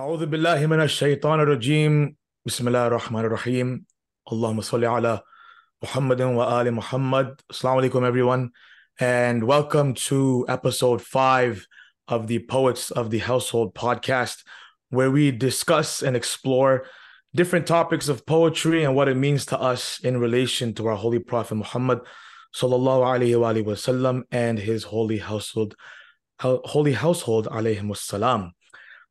أعوذ بالله من الشيطان الرجيم بسم الله الرحمن الرحيم اللهم صل على محمد وآل محمد Assalamu alaikum everyone and welcome to episode 5 of the Poets of the Household podcast where we discuss and explore different topics of poetry and what it means to us in relation to our holy prophet Muhammad sallallahu alaihi wa wasallam and his holy household holy household alayhi salam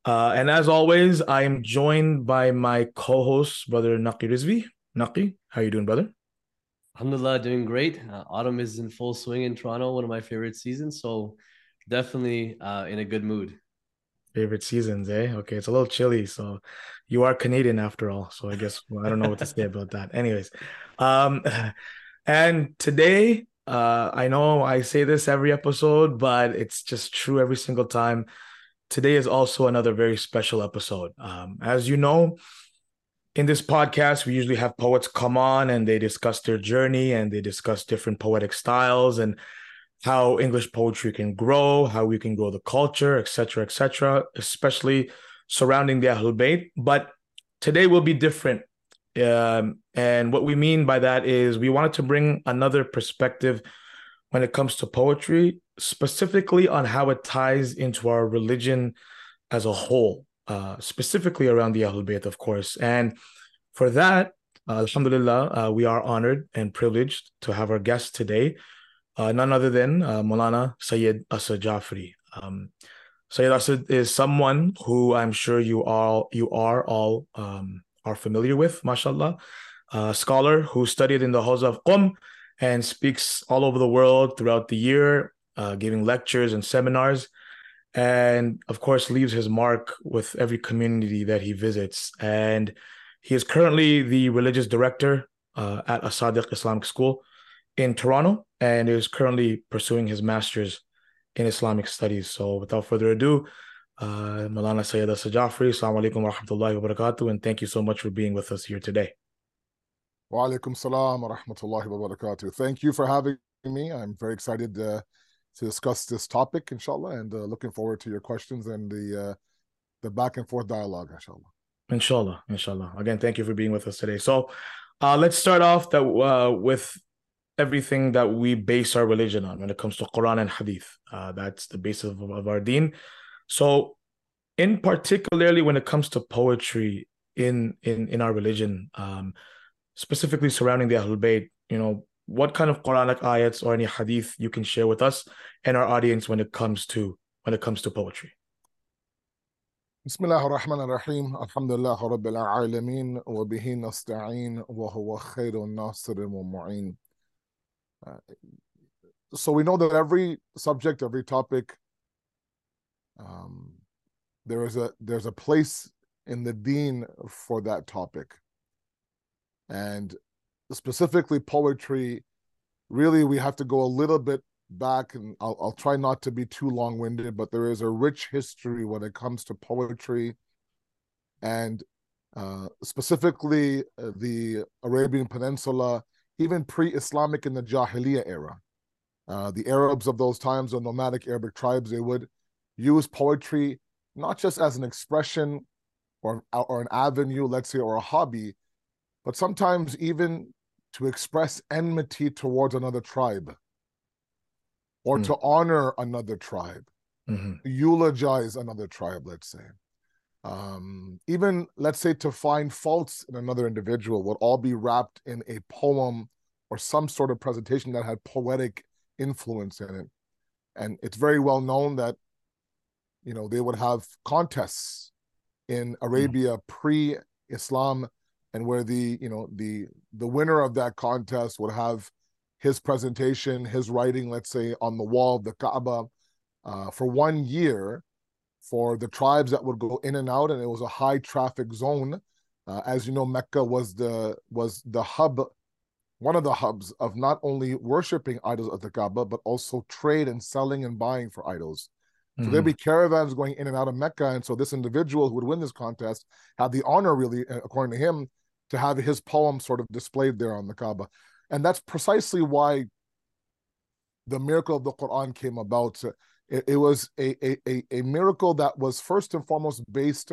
uh, and as always, I am joined by my co-host, brother Naqi Rizvi. Naqi, how are you doing, brother? Alhamdulillah, doing great. Uh, autumn is in full swing in Toronto, one of my favorite seasons. So definitely uh, in a good mood. Favorite seasons, eh? Okay, it's a little chilly. So you are Canadian after all. So I guess well, I don't know what to say about that. Anyways, um, and today, uh, I know I say this every episode, but it's just true every single time today is also another very special episode. Um, as you know, in this podcast, we usually have poets come on and they discuss their journey and they discuss different poetic styles and how English poetry can grow, how we can grow the culture, etc., etc., especially surrounding the Ahlul Bayt. But today will be different. Um, and what we mean by that is we wanted to bring another perspective when it comes to poetry, specifically on how it ties into our religion as a whole, uh, specifically around the Ahlul Bayt, of course. And for that, uh, Alhamdulillah, uh, we are honored and privileged to have our guest today, uh, none other than uh, Maulana Sayyid Asad Jafri. Um, Sayyid Asad is someone who I'm sure you all you are all um, are familiar with, mashallah. A scholar who studied in the Hawza of Qum and speaks all over the world throughout the year, uh, giving lectures and seminars. And of course, leaves his mark with every community that he visits. And he is currently the religious director uh, at As-Sadiq Islamic School in Toronto and is currently pursuing his master's in Islamic studies. So without further ado, uh, Maulana Sayyid Asad Jafri, Assalamu alaikum wa rahmatullahi wa barakatuh, and thank you so much for being with us here today. Wa alaikum salam wa rahmatullahi wa barakatuh. Thank you for having me. I'm very excited uh, to discuss this topic, inshallah, and uh, looking forward to your questions and the uh, the back and forth dialogue, inshallah. Inshallah, inshallah. Again, thank you for being with us today. So, uh, let's start off that uh, with everything that we base our religion on when it comes to Quran and Hadith. Uh, that's the basis of, of our Deen. So, in particularly when it comes to poetry in in in our religion, um, specifically surrounding the Ahlul Bayt, you know, what kind of Quranic ayats or any hadith you can share with us and our audience when it comes to when it comes to poetry. بسم الله الرحمن الرحيم الحمد لله رب العالمين وبه نستعين وهو خير الناصر ومعين So we know that every subject, every topic, um, there is a there's a place in the deen for that topic and specifically poetry really we have to go a little bit back and I'll, I'll try not to be too long-winded but there is a rich history when it comes to poetry and uh, specifically uh, the arabian peninsula even pre-islamic in the jahiliyyah era. Uh, the arabs of those times the nomadic arabic tribes they would use poetry not just as an expression or, or an avenue let's say or a hobby but sometimes even to express enmity towards another tribe or mm. to honor another tribe, mm-hmm. eulogize another tribe, let's say. Um, even, let's say, to find faults in another individual would all be wrapped in a poem or some sort of presentation that had poetic influence in it. And it's very well known that, you know, they would have contests in hmm. Arabia mm. pre Islam and where the you know the the winner of that contest would have his presentation, his writing, let's say, on the wall of the Kaaba uh, for one year for the tribes that would go in and out, and it was a high traffic zone. Uh, as you know, Mecca was the was the hub, one of the hubs of not only worshiping idols at the Kaaba, but also trade and selling and buying for idols. So mm-hmm. there'd be caravans going in and out of Mecca, and so this individual who would win this contest had the honor, really, according to him, to have his poem sort of displayed there on the Kaaba. And that's precisely why the miracle of the Quran came about. It, it was a, a, a miracle that was first and foremost based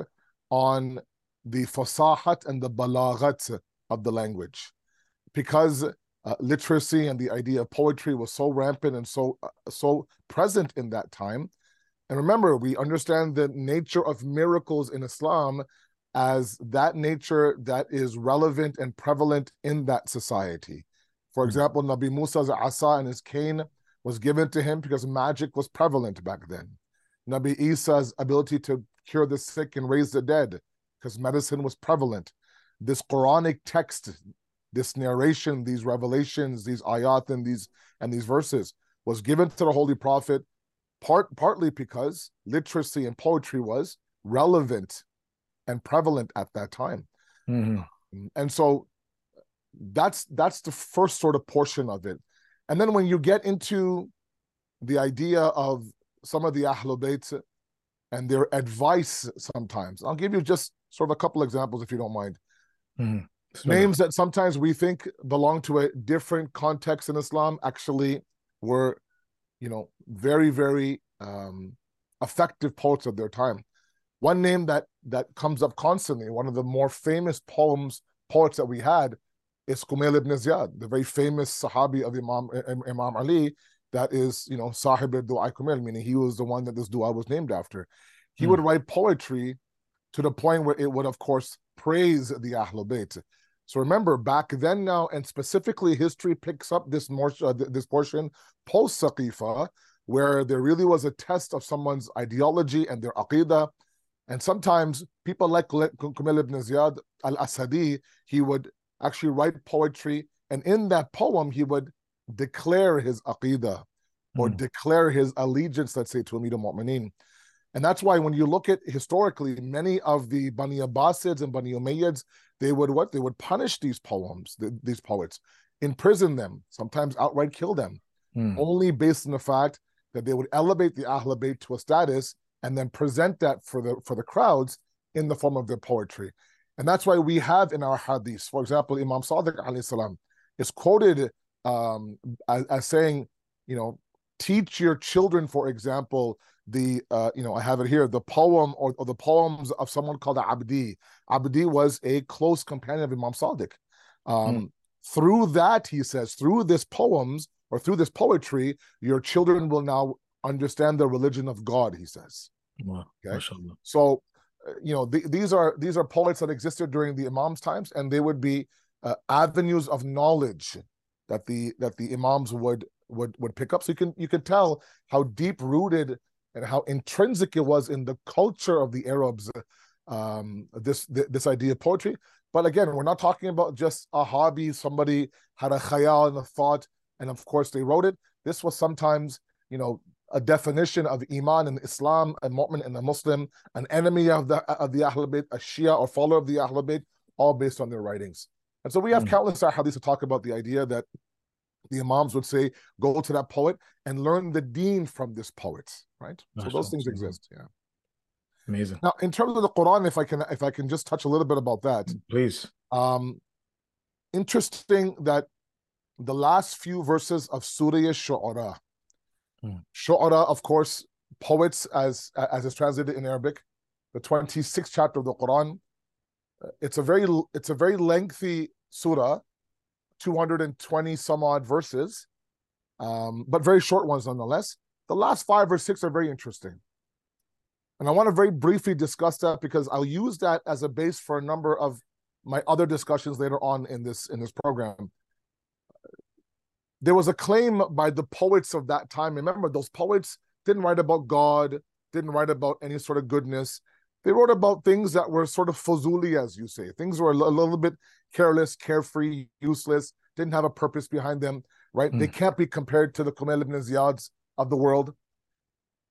on the fasahat and the balaghat of the language because uh, literacy and the idea of poetry was so rampant and so uh, so present in that time and remember we understand the nature of miracles in islam as that nature that is relevant and prevalent in that society. For hmm. example nabi musa's asa and his cane was given to him because magic was prevalent back then. Nabi isa's ability to cure the sick and raise the dead because medicine was prevalent. This quranic text this narration, these revelations, these ayat and these and these verses was given to the Holy Prophet part partly because literacy and poetry was relevant and prevalent at that time. Mm-hmm. And so that's that's the first sort of portion of it. And then when you get into the idea of some of the Ahlul Bayt and their advice sometimes, I'll give you just sort of a couple examples if you don't mind. Mm-hmm names that sometimes we think belong to a different context in Islam actually were, you know, very, very um, effective poets of their time. One name that that comes up constantly, one of the more famous poems poets that we had, is Kumail ibn Ziyad, the very famous Sahabi of Imam Imam Ali. That is, you know, Sahib al-Du'a Kumail, meaning he was the one that this dua was named after. He hmm. would write poetry to the point where it would, of course, praise the Ahlul Bayt. So remember, back then now, and specifically, history picks up this more uh, this portion post Saqifa, where there really was a test of someone's ideology and their aqidah. And sometimes people like Kumail ibn Ziyad al Asadi, he would actually write poetry, and in that poem, he would declare his aqidah or mm. declare his allegiance, let's say, to Amir al-Mu'mineen. And that's why when you look at historically, many of the Bani Abbasids and Bani Umayyads, they would what? They would punish these poems, the, these poets, imprison them, sometimes outright kill them, hmm. only based on the fact that they would elevate the Ahl Bayt to a status and then present that for the for the crowds in the form of their poetry. And that's why we have in our hadith, for example, Imam Sadiq salam is quoted um, as, as saying, you know, teach your children, for example, the uh, you know I have it here the poem or, or, the poems of someone called Abdi. Abdi was a close companion of Imam Sadiq. Um, mm. Through that, he says, through this poems or through this poetry, your children will now understand the religion of God. He says. Wow. Okay. So, uh, you know, th- these are these are poets that existed during the Imams' times, and they would be uh, avenues of knowledge that the that the Imams would would would pick up. So you can you can tell how deep rooted and how intrinsic it was in the culture of the Arabs. Um, this this idea of poetry, but again, we're not talking about just a hobby. Somebody had a khayal and a thought, and of course they wrote it. This was sometimes, you know, a definition of iman in Islam, a mu'min and a Muslim, an enemy of the of the Ahlul Bayt, a Shia or follower of the Ahlul Bayt, all based on their writings. And so we have mm. countless hadiths to talk about the idea that the Imams would say, go to that poet and learn the deen from this poet right? so those things exist. Yeah. Amazing. Now, in terms of the Quran, if I can, if I can just touch a little bit about that, please. Um, interesting that the last few verses of Surah Shu'ara, hmm. Shu'ara, of course, poets as as is translated in Arabic, the 26th chapter of the Quran. Uh, it's a very it's a very lengthy surah, 220 some odd verses, um, but very short ones nonetheless. The last five or six are very interesting. And I want to very briefly discuss that because I'll use that as a base for a number of my other discussions later on in this in this program. There was a claim by the poets of that time. Remember, those poets didn't write about God, didn't write about any sort of goodness. They wrote about things that were sort of fuzuli, as you say. Things were a little bit careless, carefree, useless, didn't have a purpose behind them, right? Mm. They can't be compared to the Kumail ibn Ziyad's of the world.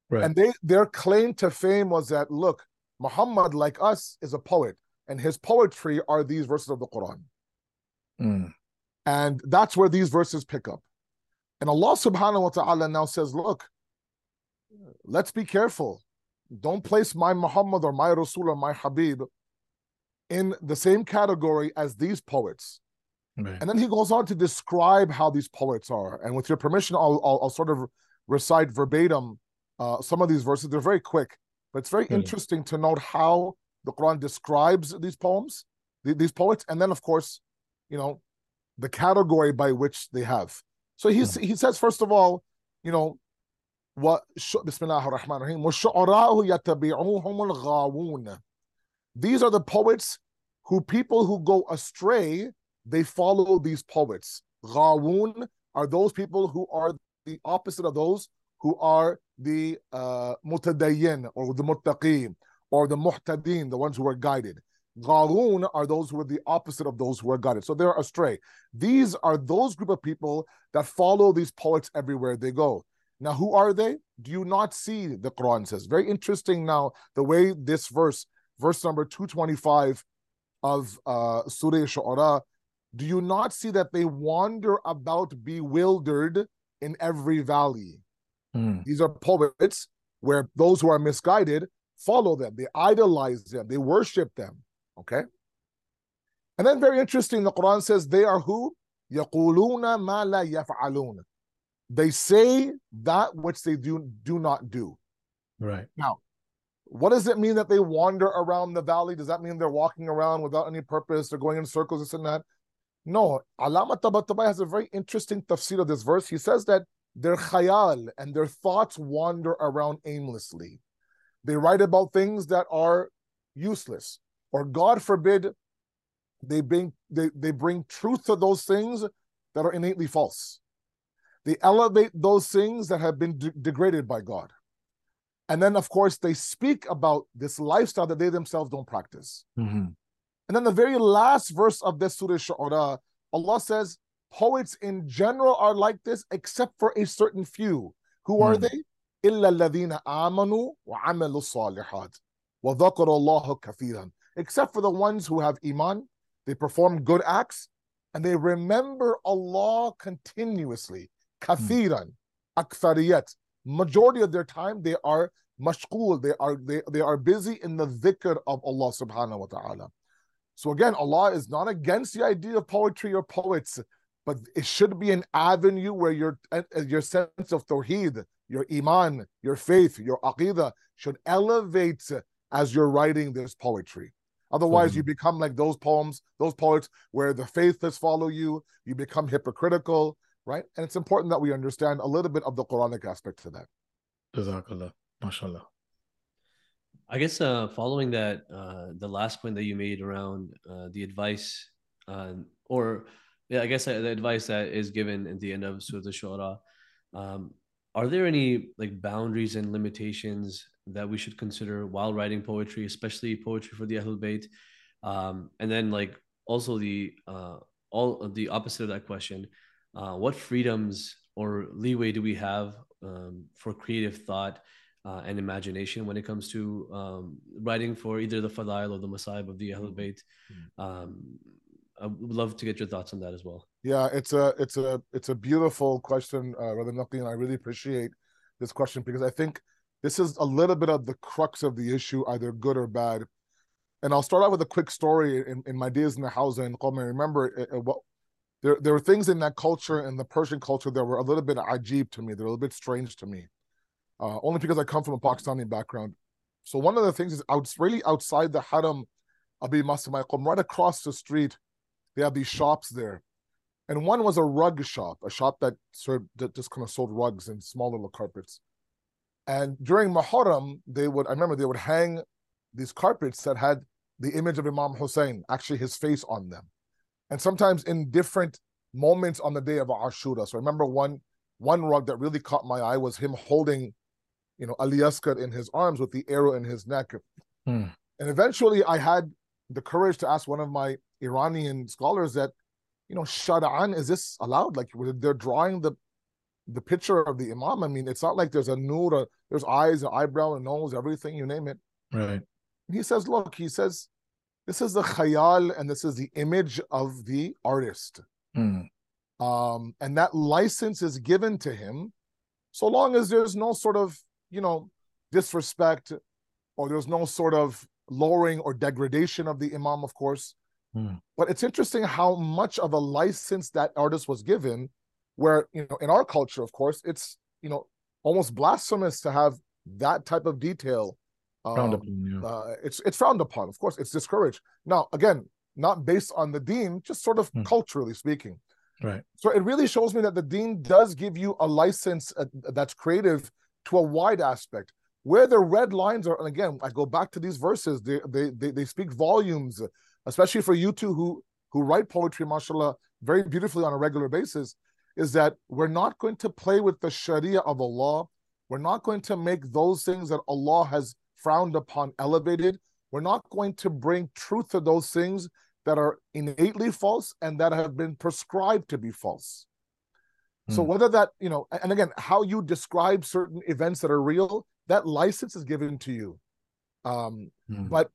Right. And they their claim to fame was that look, Muhammad, like us, is a poet, and his poetry are these verses of the Quran. Mm. And that's where these verses pick up. And Allah subhanahu wa ta'ala now says, look, let's be careful. Don't place my Muhammad or my Rasul or my Habib in the same category as these poets. Right. And then he goes on to describe how these poets are. And with your permission, I'll, I'll, I'll sort of recite verbatim uh, some of these verses. They're very quick, but it's very mm. interesting to note how the Quran describes these poems, these poets, and then of course, you know, the category by which they have. So he's he says first of all, you know, what Bismillah ar-Rahman ar-Rahim These are the poets who people who go astray, they follow these poets. Ghawun are those people who are the opposite of those who are the uh, mutadayyin or the muttaqin or the muhtadin, the ones who are guided. Ghawun are those who are the opposite of those who are guided. So they're astray. These are those group of people that follow these poets everywhere they go. Now, who are they? Do you not see the Quran says? Very interesting now, the way this verse, verse number 225 of uh, Surah Shu'ara, do you not see that they wander about bewildered in every valley? Mm. These are poets where those who are misguided follow them, they idolize them, they worship them. Okay? And then very interesting, the Quran says they are who? يَقُولُونَ مَا لَا يَفْعَلُونَ They say that which they do, do not do. Right. Now, what does it mean that they wander around the valley? Does that mean they're walking around without any purpose? They're going in circles, this and that? No. Allama Tabatabai has a very interesting tafsir of this verse. He says that their khayal and their thoughts wander around aimlessly. They write about things that are useless or God forbid, they bring they, they bring truth to those things that are innately false. They elevate those things that have been de- degraded by God. And then, of course, they speak about this lifestyle that they themselves don't practice. Mm-hmm. And then the very last verse of this Surah Shu'ara, Allah says, poets in general are like this, except for a certain few. Who are mm. they? إلا الذين آمنوا وعملوا الصالحات وذكروا الله كثيرا except for the ones who have iman, they perform good acts, and they remember Allah continuously. Kathiran, mm. akthariyat. Majority of their time they are mashkul. they are they, they are busy in the dhikr of Allah subhanahu wa ta'ala. So again, Allah is not against the idea of poetry or poets, but it should be an avenue where your your sense of tawheed, your iman, your faith, your aqidah should elevate as you're writing this poetry. Otherwise, mm-hmm. you become like those poems, those poets where the faithless follow you, you become hypocritical, right? And it's important that we understand a little bit of the Quranic aspect to that. Jazakallah. MashaAllah. I guess uh, following that, uh, the last point that you made around uh, the advice, uh, or yeah, I guess uh, the advice that is given at the end of Surah Al-Shu'ara, um, are there any like boundaries and limitations that we should consider while writing poetry, especially poetry for the Ahlul Bayt? Um, and then like also the uh, all the opposite of that question, uh, what freedoms or leeway do we have um, for creative thought uh, and imagination when it comes to um, writing for either the Fadail or the Masaib of the Ahlul Bayt? Mm-hmm. Um, I would love to get your thoughts on that as well. Yeah, it's a it's a it's a beautiful question, uh, Brother Naqi, and I really appreciate this question because I think this is a little bit of the crux of the issue, either good or bad. And I'll start out with a quick story in, in my days in the Hawza in Qom. I remember it, it, there there were things in that culture and the Persian culture that were a little bit ajib to me. They're a little bit strange to me, uh, only because I come from a Pakistani background. So one of the things is out really outside the Haram Abi Masamai Qom, right across the street they have these shops there. And one was a rug shop, a shop that served that just kind of sold rugs and small little carpets. And during Muharram, they would, I remember they would hang these carpets that had the image of Imam Hussein, actually his face on them. And sometimes in different moments on the day of Ashura. So I remember one one rug that really caught my eye was him holding, you know, Ali Asghar in his arms with the arrow in his neck. Hmm. And eventually I had the courage to ask one of my Iranian scholars that, you know, Shara'an, is this allowed? Like they're drawing the the picture of the Imam. I mean, it's not like there's a nur, there's eyes, and eyebrow, and nose, everything, you name it. Right. And he says, look, he says, this is the khayal and this is the image of the artist. Mm. Um, and that license is given to him so long as there's no sort of, you know, disrespect or there's no sort of lowering or degradation of the Imam, of course. Hmm. But it's interesting how much of a license that artist was given, where you know, in our culture, of course, it's you know almost blasphemous to have that type of detail Frowned Um, upon, yeah. uh, it's it's frowned upon. Of course, it's discouraged. Now, again, not based on the deen just sort of Hmm. culturally speaking. Right. So it really shows me that the deen does give you a license uh, that's creative to a wide aspect. Where the red lines are, and again, I go back to these verses. They they they, they speak volumes, especially for you two who who write poetry, mashallah, very beautifully on a regular basis. Is that we're not going to play with the Sharia of Allah. We're not going to make those things that Allah has frowned upon elevated. We're not going to bring truth to those things that are innately false and that have been prescribed to be false. So Hmm. whether that, you know, and again, how you describe certain events that are real, that license is given to you. Um, Hmm. but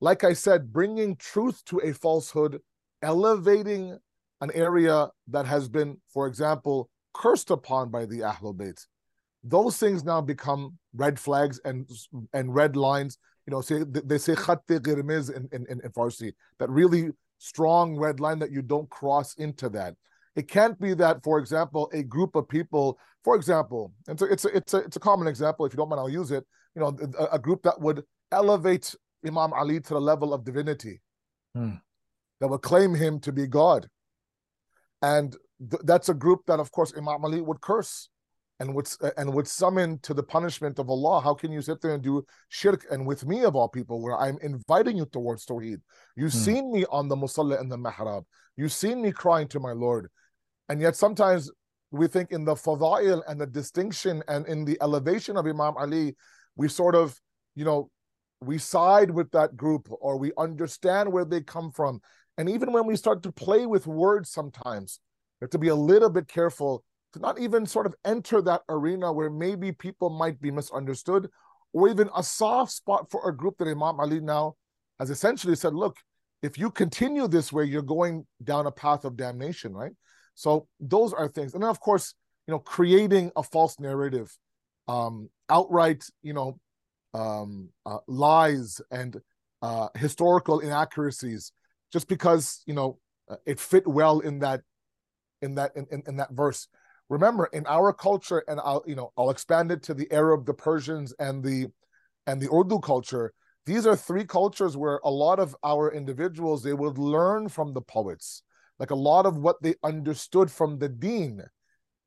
like I said, bringing truth to a falsehood, elevating an area that has been, for example, cursed upon by the Ahlul Bayt, those things now become red flags and and red lines. You know, say they say khatte girmiz in, in, in Farsi, that really strong red line that you don't cross into that. It can't be that, for example, a group of people, for example, and so it's a, it's a it's a common example. If you don't mind, I'll use it. You know, a, a group that would elevate Imam Ali to the level of divinity, Hmm. that would claim him to be God, and th- that's a group that, of course, Imam Ali would curse and would and would summon to the punishment of Allah. How can you sit there and do shirk and with me of all people, where I'm inviting you towards Tawheed? You've Hmm. seen me on the musalla and the mihrab. You've seen me crying to my Lord, and yet sometimes we think in the fadail and the distinction and in the elevation of Imam Ali, we sort of, you know, we side with that group or we understand where they come from. And even when we start to play with words sometimes, we have to be a little bit careful to not even sort of enter that arena where maybe people might be misunderstood or even a soft spot for a group that Imam Ali now has essentially said, look, if you continue this way, you're going down a path of damnation, right? So those are things. And then of course, you know, creating a false narrative, um, outright, you know, um, uh, lies and uh, historical inaccuracies, just because you know uh, it fit well in that, in that, in, in, in that verse. Remember, in our culture, and I'll you know I'll expand it to the Arab, the Persians, and the and the Urdu culture. These are three cultures where a lot of our individuals they would learn from the poets. Like a lot of what they understood from the Deen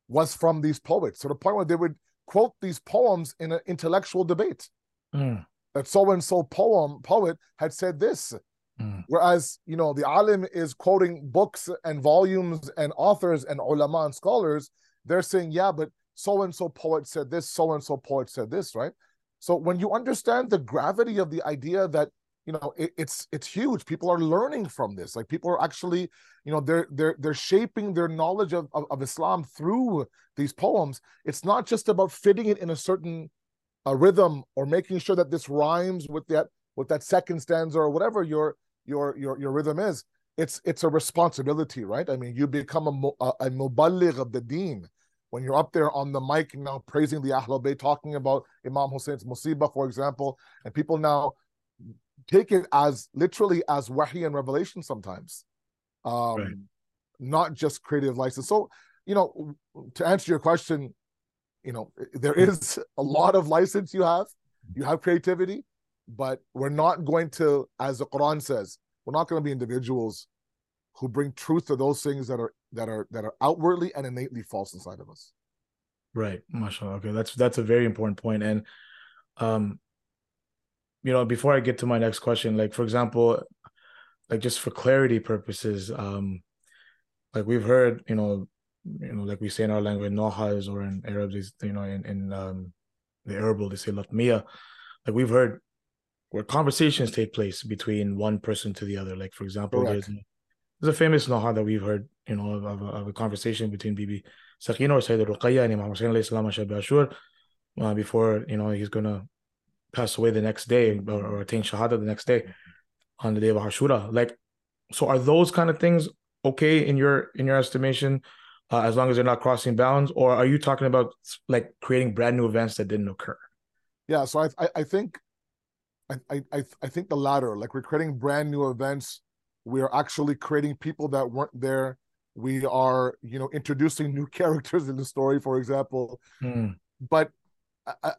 was from these poets. To the point where they would quote these poems in an intellectual debate Hmm. that so and so poem poet had said this. Hmm. Whereas, you know, the alim is quoting books and volumes and authors and ulama and scholars. They're saying, yeah, but so and so poet said this, so and so poet said this, right? So when you understand the gravity of the idea that you know it, it's it's huge, people are learning from this. Like people are actually, you know, they're they're they're shaping their knowledge of, of, of Islam through these poems. It's not just about fitting it in a certain a rhythm or making sure that this rhymes with that with that second stanza or whatever your your your your rhythm is it's it's a responsibility right? I mean you become a a, a muballigh of the deen. When you're up there on the mic now praising the Ahlul Bayt talking about Imam Hussein's Musiba, for example and people now take it as literally as wahi and revelation sometimes. Um Right. not just creative license. So you know to answer your question you know there is a lot of license you have. You have creativity but we're not going to as the quran says we're not going to be individuals who bring truth to those things that are that are that are outwardly and innately false inside of us Right, mashallah. Okay, that's that's a very important point. And um, you know, before I get to my next question, like for example, like just for clarity purposes, um, like we've heard, you know, you know, like we say in our language, nohas, or in Arab, you know, in in um, the Arab world, they say latmiya. Like we've heard where conversations take place between one person to the other. Like for example, Correct. there's a, there's a famous noha that we've heard, you know, of, of, a, of a conversation between Bibi Sakina or Sayyid Ruqayya and Imam Hussein on Ashur, uh, before you know he's gonna pass away the next day or, or attain shahada the next day on the day of Ashura. Like, so are those kind of things okay in your in your estimation, uh, as long as they're not crossing bounds, or are you talking about like creating brand new events that didn't occur? yeah so i i, I think I, I I I think the latter like we're creating brand new events. We're actually creating people that weren't there. We are you know introducing new characters in the story for example. Hmm. but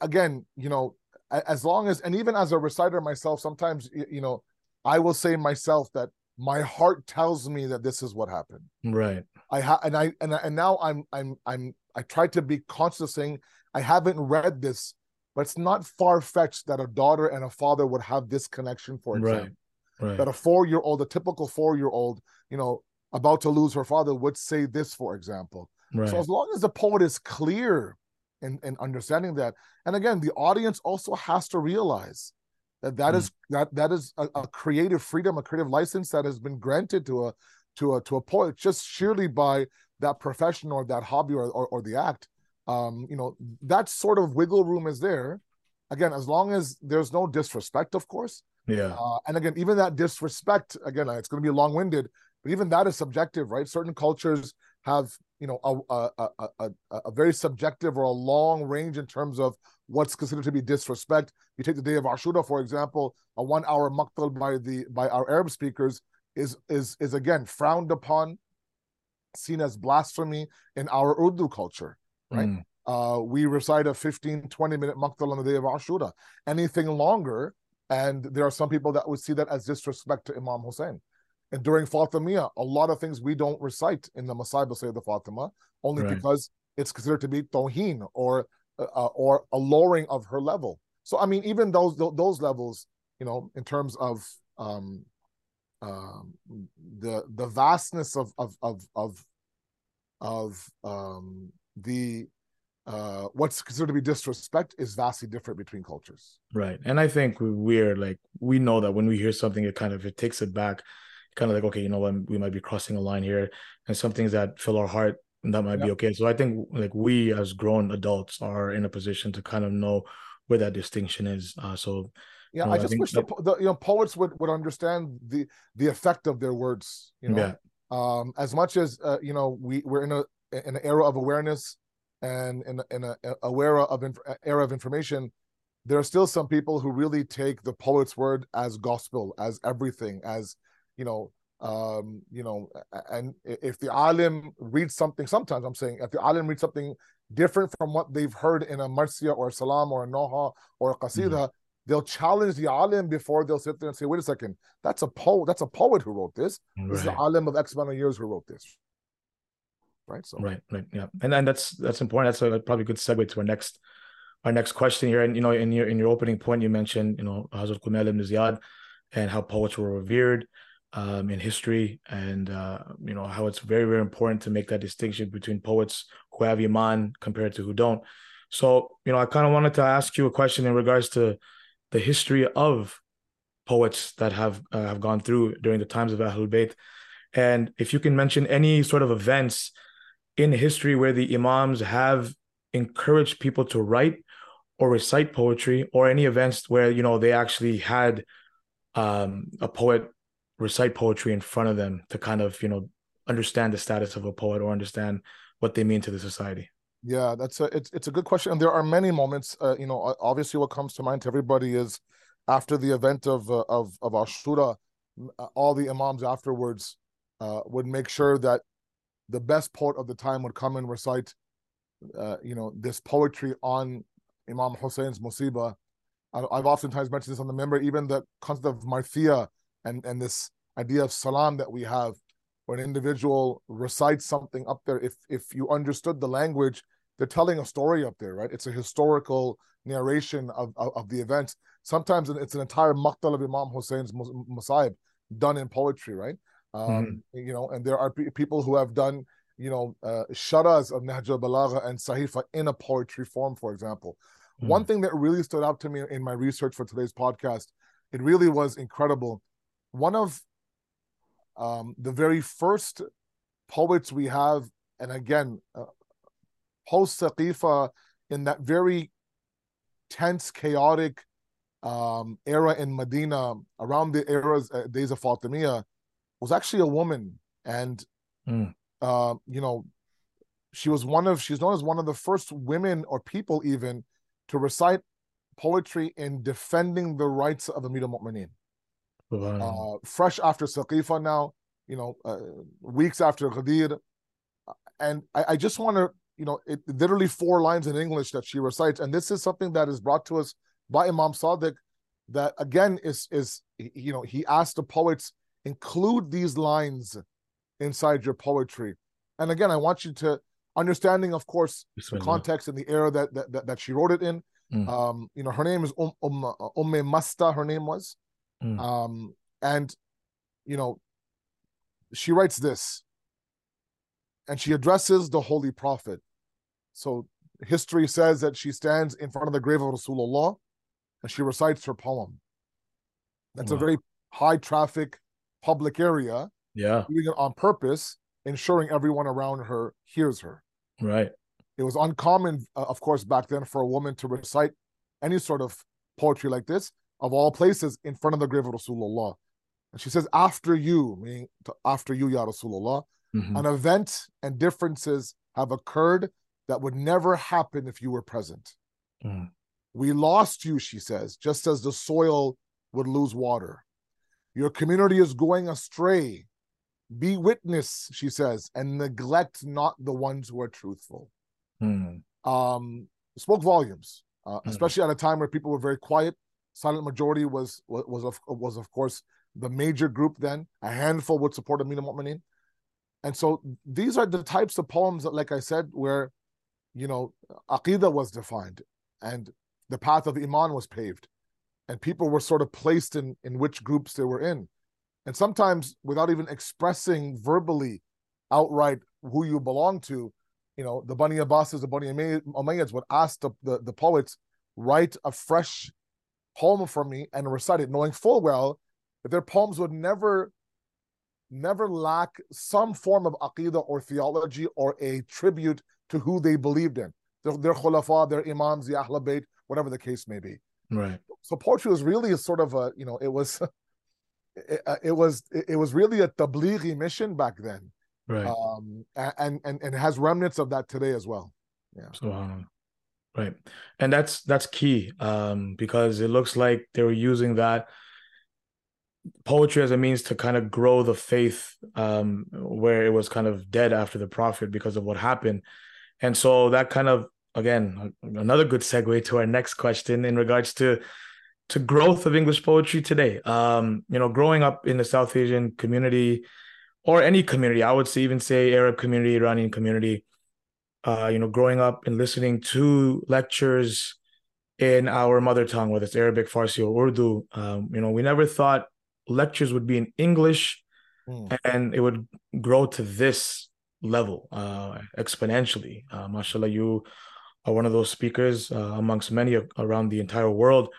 again, you know, as long as and even as a reciter myself sometimes you know i will say myself that my heart tells me that this is what happened. Right. I have and i and, and now i'm i'm i'm i try to be conscious saying i haven't read this but it's not far-fetched that a daughter and a father would have this connection for example right, right. that a four-year-old a typical four-year-old you know about to lose her father would say this for example right. so as long as the poet is clear in, in understanding that and again the audience also has to realize that that mm. is that that is a, a, creative freedom a creative license that has been granted to a to a to a poet just sheerly by that profession or that hobby or or, or the act um you know that sort of wiggle room is there. Again as long as there's no disrespect of course. Yeah. Uh, and again even that disrespect again it's going to be long-winded but even that is subjective right? Certain cultures have you know a, a, a, a, a very subjective or a long range in terms of what's considered to be disrespect. You take the day of Ashura, for example, a one hour maqtal by the by our Arab speakers is is is again frowned upon, seen as blasphemy in our Urdu culture, right? Mm. Uh, we recite a 15, 20 minute maqtal on the day of Ashura. Anything longer, and there are some people that would see that as disrespect to Imam Hussein. And during Fatimiyya, a lot of things we don't recite in the Masayib say the Fatima, only right. because it's considered to be toheen or uh, uh, or a lowering of her level. So I mean, even those those levels, you know, in terms of um, um, the the vastness of of of of of um, the uh, what's considered to be disrespect is vastly different between cultures. Right, and I think we're like we know that when we hear something, it kind of it takes it back kind of like, okay, you know what, we might be crossing a line here, and some things that fill our heart that might be okay. So I think like we as grown adults are in a position to kind of know where that distinction is. Uh, so yeah, you know, I just I wish that, the, the, you know poets would would understand the the effect of their words. You know, yeah. um, as much as uh, you know we we're in a in an era of awareness and in in a, a era of inf- era of information. There are still some people who really take the poet's word as gospel, as everything, as you know, um, you know, and if the alim reads something, sometimes I'm saying if the alim reads something different from what they've heard in a marsiya or a salam or a noha or a qasida, mm-hmm. they'll challenge the alim before they'll sit there and say, wait a second, that's a poet, that's a poet who wrote this. Right. This is the alim of X amount of years who wrote this. Right. So right, right, yeah, and then that's that's important. That's a probably good segue to our next our next question here. And you know, in your in your opening point, you mentioned you know Hazrat Kumail ibn Ziyad and how poets were revered um, in history, and uh, you know how it's very very important to make that distinction between poets who have iman compared to who don't. So you know, I kind of wanted to ask you a question in regards to the history of poets that have uh, have gone through during the times of Ahlul Bayt, and if you can mention any sort of events in history where the imams have encouraged people to write or recite poetry, or any events where you know they actually had um, a poet recite poetry in front of them to kind of you know understand the status of a poet or understand what they mean to the society. Yeah that's a it's, it's a good question. And there are many moments uh, you know obviously what comes to mind to everybody is after the event of uh, of of ashura uh, all the imams afterwards uh, would make sure that the best poet of the time would come and recite uh, you know this poetry on imam hussein's musiba. I've oftentimes mentioned this on the minbar even the concept of marthia and and this idea of salam that we have when an individual recites something up there. If if you understood the language they're telling a story up there right? It's a historical narration of of, of the events. Sometimes it's an entire maqtal of imam hussein's masayib done in poetry right um mm-hmm. you know and there are p- people who have done you know uh, sharas of Nahj al-Balagha and Sahifa in a poetry form for example mm-hmm. one thing that really stood out to me in my research for today's podcast it really was incredible one of um, the very first poets we have, and again, uh, post Saqifa, in that very tense, chaotic um, era in Medina, around the eras uh, days of Fatimiyya, was actually a woman, and mm. uh, you know, she was one of she's known as one of the first women or people even to recite poetry in defending the rights of Amir al-Mu'mineen uh, fresh after Saqifa now, you know, uh, weeks after Ghadir. And I, I just want to, you know, it literally four lines in English that she recites. And this is something that is brought to us by Imam Sadiq that again is is you know he asked the poets include these lines inside your poetry. And again, I want you to understanding, of course, the context and the era that that, that she wrote it in. Mm. Um, you know, her name is Um Um Umm Masta. Her name was, mm. um, and you know, she writes this, and she addresses the Holy Prophet. So history says that she stands in front of the grave of Rasulullah, and she recites her poem. That's wow. a very high traffic public area. Yeah, doing it on purpose, ensuring everyone around her hears her. Right. It was uncommon, uh, of course, back then for a woman to recite any sort of poetry like this, of all places, in front of the grave of Rasulullah. And she says, after you, meaning after you, Ya Rasulullah, mm-hmm. an event and differences have occurred that would never happen if you were present. Mm. We lost you, she says, just as the soil would lose water. Your community is going astray. Be witness, she says, and neglect not the ones who are truthful. Mm. Um, spoke volumes, uh, mm. especially at a time where people were very quiet. Silent majority was was was of, was of course the major group then. A handful would support Amir Mu'minin. And so these are the types of poems that, like I said, where you know, Aqidah was defined and the path of Iman was paved. And people were sort of placed in, in which groups they were in. And sometimes without even expressing verbally outright who you belong to, you know, the Bani Abbasis, the Bani Umayyads would ask the, the, the poets, write a fresh poem for me and recite it, knowing full well that their poems would never never lack some form of aqidah or theology or a tribute to who they believed in. Their, their khulafa, their imams, the Ahl Bayt, whatever the case may be. Right. So poetry was really a sort of a, you know, it was, it, uh, it was, it was really a tablighi mission back then. Right. Um, and, and, and has remnants of that today as well. Yeah. So, um, right. And that's, that's key um, because it looks like they were using that poetry as a means to kind of grow the faith um, where it was kind of dead after the prophet because of what happened and so that kind of again another good segue to our next question in regards to to growth of English poetry today. Um, you know, growing up in the South Asian community or any community, I would say even say Arab community, Iranian community, uh, you know, growing up and listening to lectures in our mother tongue, whether it's Arabic, Farsi, or Urdu, um, you know, we never thought lectures would be in English mm. and it would grow to this level uh, exponentially. Uh, mashallah, you are one of those speakers uh, amongst many around the entire world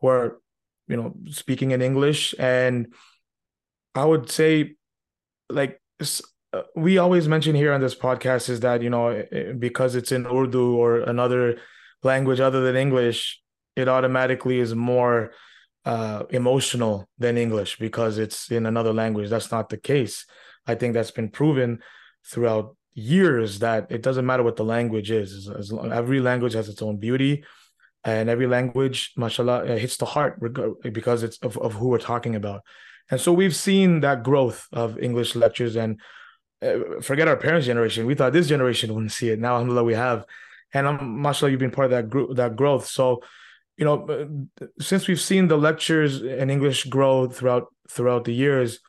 who are, you know, speaking in English. And I would say, like, uh, we always mention here on this podcast is that, you know, because it's in Urdu or another language other than English, it automatically is more uh, emotional than English because it's in another language. That's not the case. I think that's been proven throughout years that it doesn't matter what the language is. As, long, every language has its own beauty, and every language, mashallah, hits the heart because it's of, of who we're talking about. And so we've seen that growth of English lectures, and uh, forget our parents' generation. We thought this generation wouldn't see it. Now, alhamdulillah, we have. And um, mashallah, you've been part of that group, that growth. So, you know, uh, since we've seen the lectures in English grow throughout throughout the years,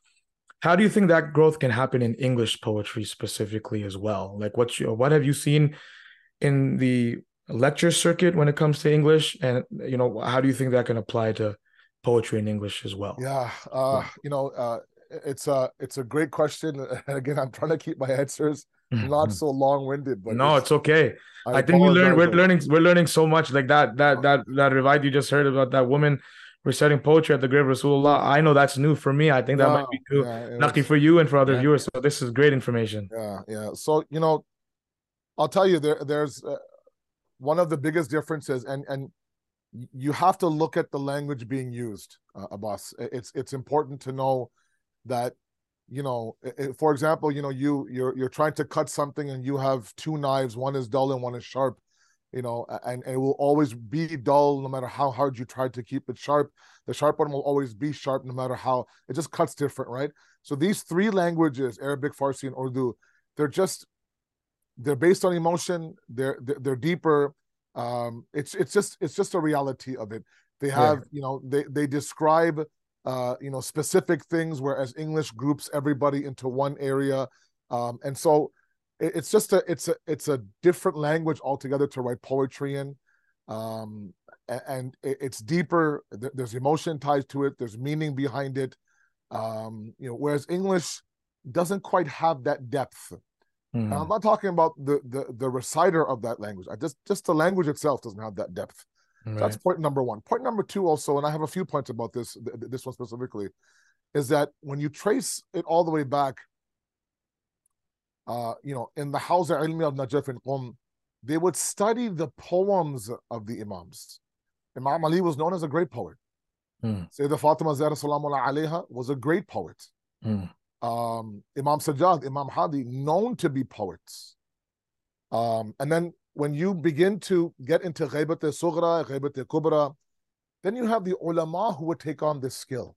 how do you think that growth can happen in English poetry specifically as well? Like what you, what have you seen in the lecture circuit when it comes to English, and you know how do you think that can apply to poetry in English as well? Yeah, uh, yeah. you know, uh, it's a it's a great question, and again, I'm trying to keep my answers not so long winded. But no, it's, it's okay. I, I think we learn. We're learning. We're learning so much. Like that. That that that revite you just heard about that woman reciting poetry at the grave of Rasulullah. I know that's new for me. I think that might be new. Yeah, Lucky for you and for other yeah. viewers. So this is great information. Yeah, yeah. So you know, I'll tell you there. There's uh, one of the biggest differences, and and you have to look at the language being used, uh, Abbas. It's it's important to know that you know for example you know you you're you're trying to cut something and you have two knives one is dull and one is sharp you know, and, and it will always be dull no matter how hard you try to keep it sharp. The sharp one will always be sharp no matter how it just cuts different, right? So these three languages, Arabic, Farsi, and Urdu, they're just they're based on emotion. They're they're, they're deeper. Um, it's it's just it's just a reality of it. They have, yeah. you know, they they describe uh, you know, specific things, whereas English groups everybody into one area. Um, and so it's just a it's a it's a different language altogether to write poetry in. Um, and it's deeper. There's emotion tied to it. There's meaning behind it. Um, you know, whereas English doesn't quite have that depth. Mm. I'm not talking about the, the the reciter of that language. I just just the language itself doesn't have that depth. Right. That's point number one. Point number two, also, and I have a few points about this, this one specifically, is that when you trace it all the way back, uh, you know, in the Hawza Ilmi of Najaf and Qum, they would study the poems of the Imams. Imam Ali was known as a great poet. Mm. Sayyidah Fatima Zahra Salamullah alayha was a great poet. Mm. Um, Imam Sajjad, Imam Hadi, known to be poets. Um, and then when you begin to get into Ghaibat al-Sughra, Ghaibat al-Kubra, then you have the ulama who would take on this skill.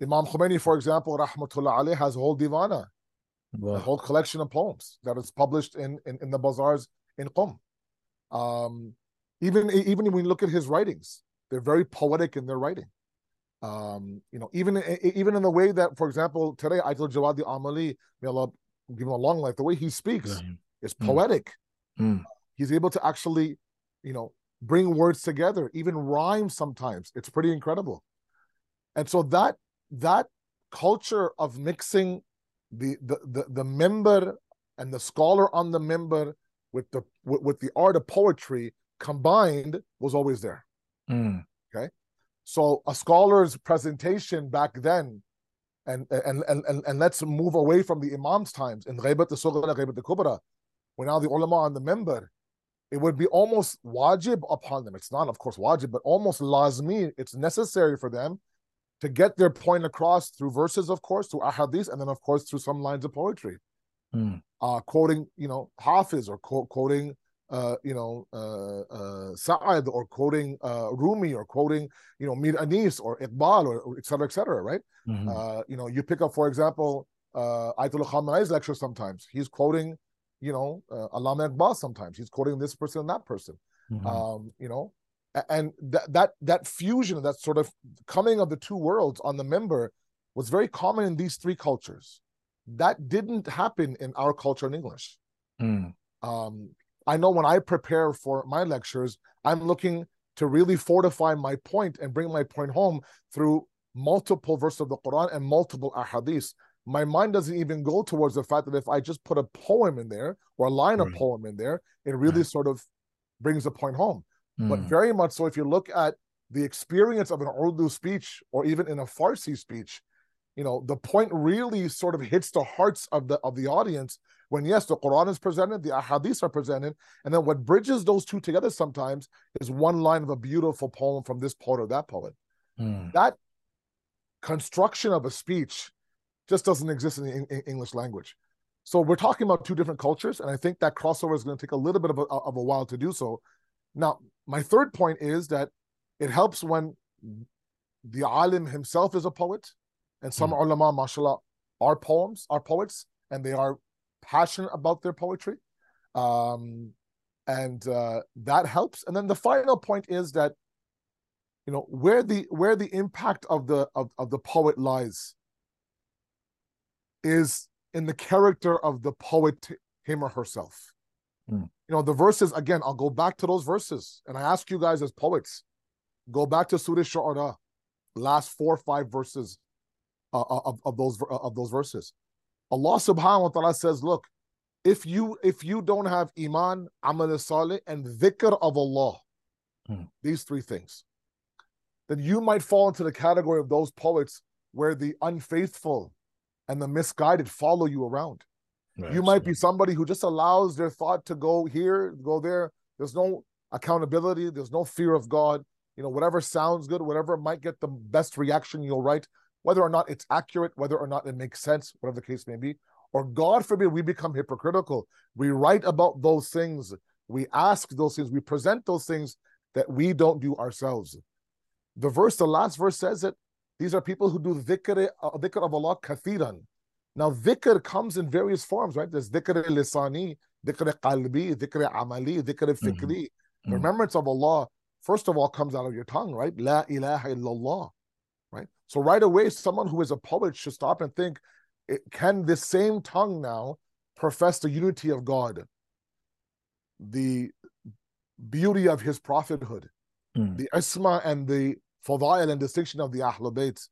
Imam Khomeini, for example, rahmatullah alayh, has a whole divana, wow. a whole collection of poems that is published in, in, in the bazaars in Qum. Um, even, even when you look at his writings, they're very poetic in their writing. Um, you know, even even in the way that, for example, today Ayatollah Javadi Amoli, may Allah give him a long life, the way he speaks yeah. is mm. poetic. Mm. He's able to actually, you know, bring words together, even rhyme sometimes. It's pretty incredible. And so that that culture of mixing the the the, the minbar and the scholar on the minbar with the with, the art of poetry combined was always there. Mm. Okay. So a scholar's presentation back then, and and and and, and let's move away from the Imam's times in Ghaibat al-Sughra, Ghaibat al-Kubra, when now the ulama on the minbar, it would be almost wajib upon them. It's not, of course, wajib, but almost lazmi. It's necessary for them to get their point across through verses, of course, through ahadith, and then, of course, through some lines of poetry. Mm. Uh, quoting, you know, Hafiz or quote, quoting, uh, you know, uh, uh, Saadi or quoting uh, Rumi or quoting, you know, Mir Anis or Iqbal or, or et cetera, et cetera, right? Mm-hmm. Uh, you know, you pick up, for example, uh, Ayatollah Khamenei's lecture sometimes. He's quoting you know, uh, Allama Iqbal sometimes. He's quoting this person and that person. Mm-hmm. Um, you know, and that that that fusion, that sort of coming of the two worlds on the minbar was very common in these three cultures. That didn't happen in our culture in English. Mm. Um, I know when I prepare for my lectures, I'm looking to really fortify my point and bring my point home through multiple verses of the Quran and multiple ahadith my mind doesn't even go towards the fact that if I just put a poem in there or a line right. of poem in there, it really right. sort of brings the point home. Mm. But hmm. very much so, if you look at the experience of an Urdu speech or even in a Farsi speech, you know, the point really sort of hits the hearts of the of the audience when yes, the Quran is presented, the ahadith are presented, and then what bridges those two together sometimes is one line of a beautiful poem from this poet or that poet. Mm. That construction of a speech just doesn't exist in the in English language. So we're talking about two different cultures, and I think that crossover is going to take a little bit of a, of a while to do so. Now, my third point is that it helps when the alim himself is a poet, and some mm. ulama, mashallah, are poems, are poets, and they are passionate about their poetry. Um, and uh, that helps. And then the final point is that, you know, where the where the impact of the of, of the poet lies is in the character of the poet, him or herself. Mm. You know, the verses, again, I'll go back to those verses and I ask you guys as poets, go back to Surah Shu'ara, last four or five verses uh, uh of, of those of those verses. Allah subhanahu wa ta'ala says, look, if you if you don't have iman, amal salih, and dhikr of Allah, mm. these three things, then you might fall into the category of those poets where the unfaithful and the misguided follow you around. Right, you might be somebody who just allows their thought to go here, go there. There's no accountability, there's no fear of God. You know, whatever sounds good, whatever might get the best reaction, you'll write, whether or not it's accurate, whether or not it makes sense, whatever the case may be. Or God forbid, we become hypocritical. We write about those things, we ask those things, we present those things that we don't do ourselves. The verse, the last verse says it these are people who do dhikr, uh, dhikr of Allah kathiran. Now, dhikr comes in various forms, right? There's dhikr lisani, dhikr qalbi, dhikr amali, dhikr fikri. Mm-hmm. Remembrance of Allah first of all comes out of your tongue, right? La ilaha illallah, right? So right away, someone who is a poet should stop and think, can this same tongue now profess the unity of God, the beauty of his prophethood, mm. the isma and the fadail and distinction of the Ahlul Bayt.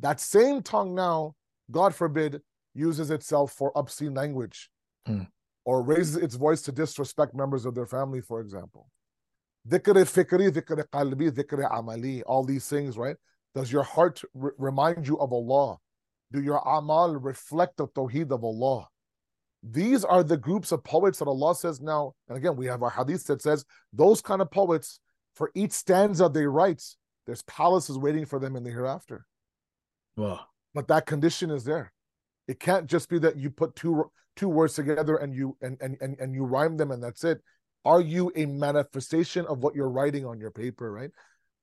That same tongue now, God forbid, uses itself for obscene language mm. or raises its voice to disrespect members of their family, for example. Dhikr fikri, dhikr qalbi, dhikr amali, all these things, right? Does your heart re- remind you of Allah? Do your amal reflect the tawheed of Allah? These are the groups of poets that Allah says now, and again, we have our hadith that says those kind of poets, for each stanza they write, there's palaces waiting for them in the hereafter. Wow. But that condition is there. It can't just be that you put two two words together and you and and and, and you rhyme them and that's it. Are you a manifestation of what you're writing on your paper, right?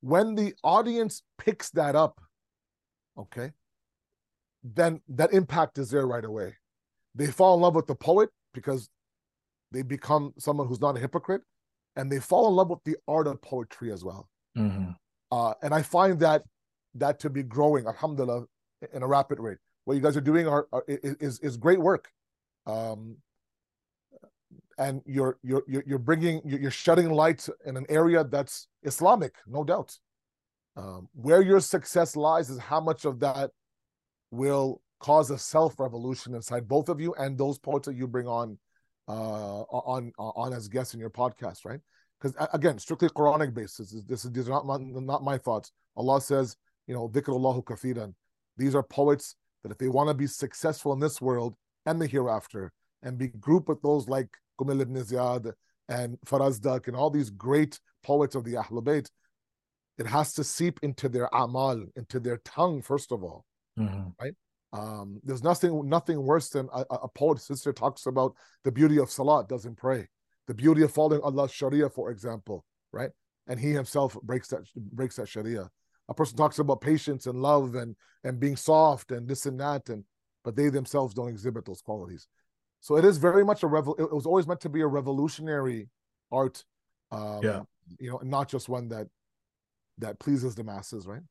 When the audience picks that up, okay, then that impact is there right away. They fall in love with the poet because they become someone who's not a hypocrite, and they fall in love with the art of poetry as well. Mm-hmm. Uh, and I find that that to be growing, alhamdulillah, in a rapid rate. What you guys are doing are, are is is great work, um, and you're you're you're bringing you're shedding light in an area that's Islamic, no doubt. Um, where your success lies is how much of that will cause a self revolution inside both of you and those poets that you bring on uh, on on as guests in your podcast, right? Because again, strictly Quranic basis. This is these are not my, not my thoughts. Allah says, you know, dhikrullahu kathiran. These are poets that if they want to be successful in this world and the hereafter, and be grouped with those like Kumayl ibn Ziyad and Farazdak and all these great poets of the Ahlul Bayt, it has to seep into their amal, into their tongue, first of all mm-hmm. right? Um, there's nothing nothing worse than a, a poet sister talks about the beauty of salat, doesn't pray, the beauty of following Allah's Sharia, for example, right? And he himself breaks that breaks that Sharia. A person talks about patience and love and and being soft and this and that, and but they themselves don't exhibit those qualities. So it is very much a revel. It was always meant to be a revolutionary art, um, yeah. You know, not just one that that pleases the masses, right?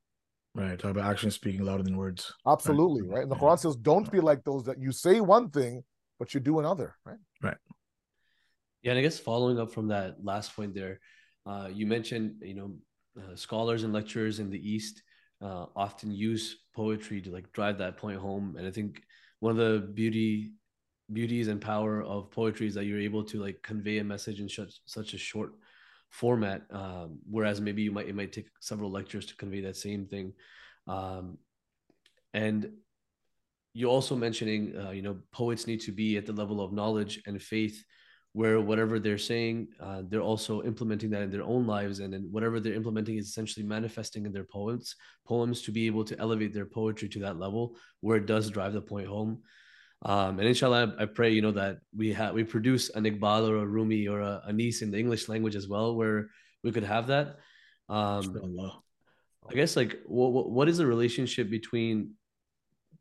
Right. Talk about action speaking louder than words. Absolutely. Right. right? And the Quran says, don't be like those that you say one thing, but you do another. Right. Right. Yeah. And I guess following up from that last point there, uh, you mentioned, you know, uh, scholars and lecturers in the East uh, often use poetry to like drive that point home. And I think one of the beauty beauties and power of poetry is that you're able to like convey a message in such such a short format um, whereas maybe you might it might take several lectures to convey that same thing um, and you're also mentioning uh, you know poets need to be at the level of knowledge and faith where whatever they're saying uh, they're also implementing that in their own lives and then whatever they're implementing is essentially manifesting in their poems poems to be able to elevate their poetry to that level where it does drive the point home um, and inshallah, I, pray, you know, that we have we produce an Iqbal or a Rumi or a Anis in the English language as well, where we could have that. Um, I guess like what what is the relationship between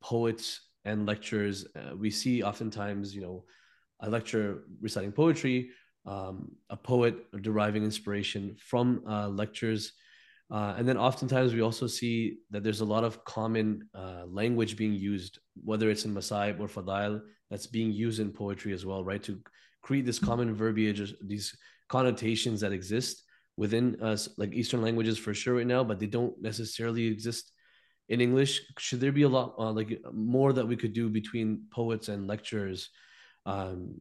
poets and lecturers? Uh, we see oftentimes, you know, a lecturer reciting poetry, um, a poet deriving inspiration from uh, lectures. Uh, and then oftentimes we also see that there's a lot of common uh, language being used, whether it's in Masaib or Fadail, that's being used in poetry as well, right? To create this common verbiage, these connotations that exist within us, like Eastern languages for sure right now, but they don't necessarily exist in English. Should there be a lot, uh, like more that we could do between poets and lecturers, um,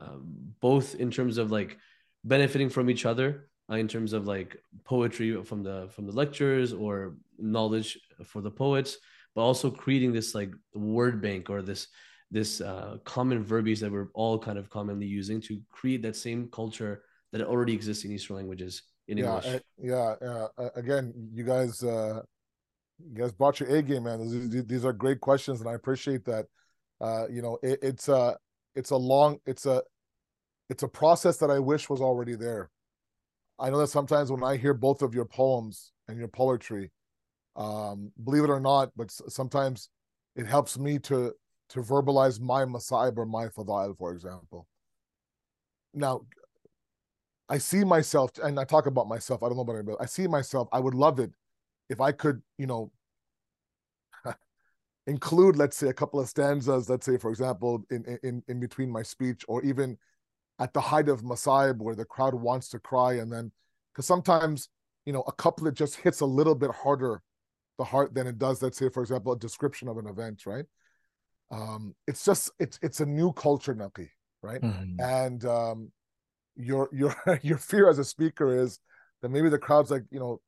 uh, both in terms of like benefiting from each other uh, in terms of like poetry from the from the lectures or knowledge for the poets but also creating this like word bank or this this uh, common verbiage that we're all kind of commonly using to create that same culture that already exists in Eastern languages in yeah, English. Uh, yeah, uh, again, you guys, uh, you guys brought your A game, man. These, these are great questions, and I appreciate that. Uh, you know, it, it's a, it's a long, it's a, it's a process that I wish was already there. I know that sometimes when I hear both of your poems and your poetry, um, believe it or not, but sometimes it helps me to to verbalize my masaib or my fadail, for example. Now, I see myself, and I talk about myself. I don't know about anybody. I see myself. I would love it if I could, you know, include, let's say, a couple of stanzas. Let's say, for example, in in in between my speech, or even at the height of Masaib, where the crowd wants to cry, and then because sometimes, you know, a couplet just hits a little bit harder the heart than it does, let's say, for example, a description of an event, right? Um, it's just it's it's a new culture, Naqi, right? Mm-hmm. And um, your your your fear as a speaker is that maybe the crowd's like, you know,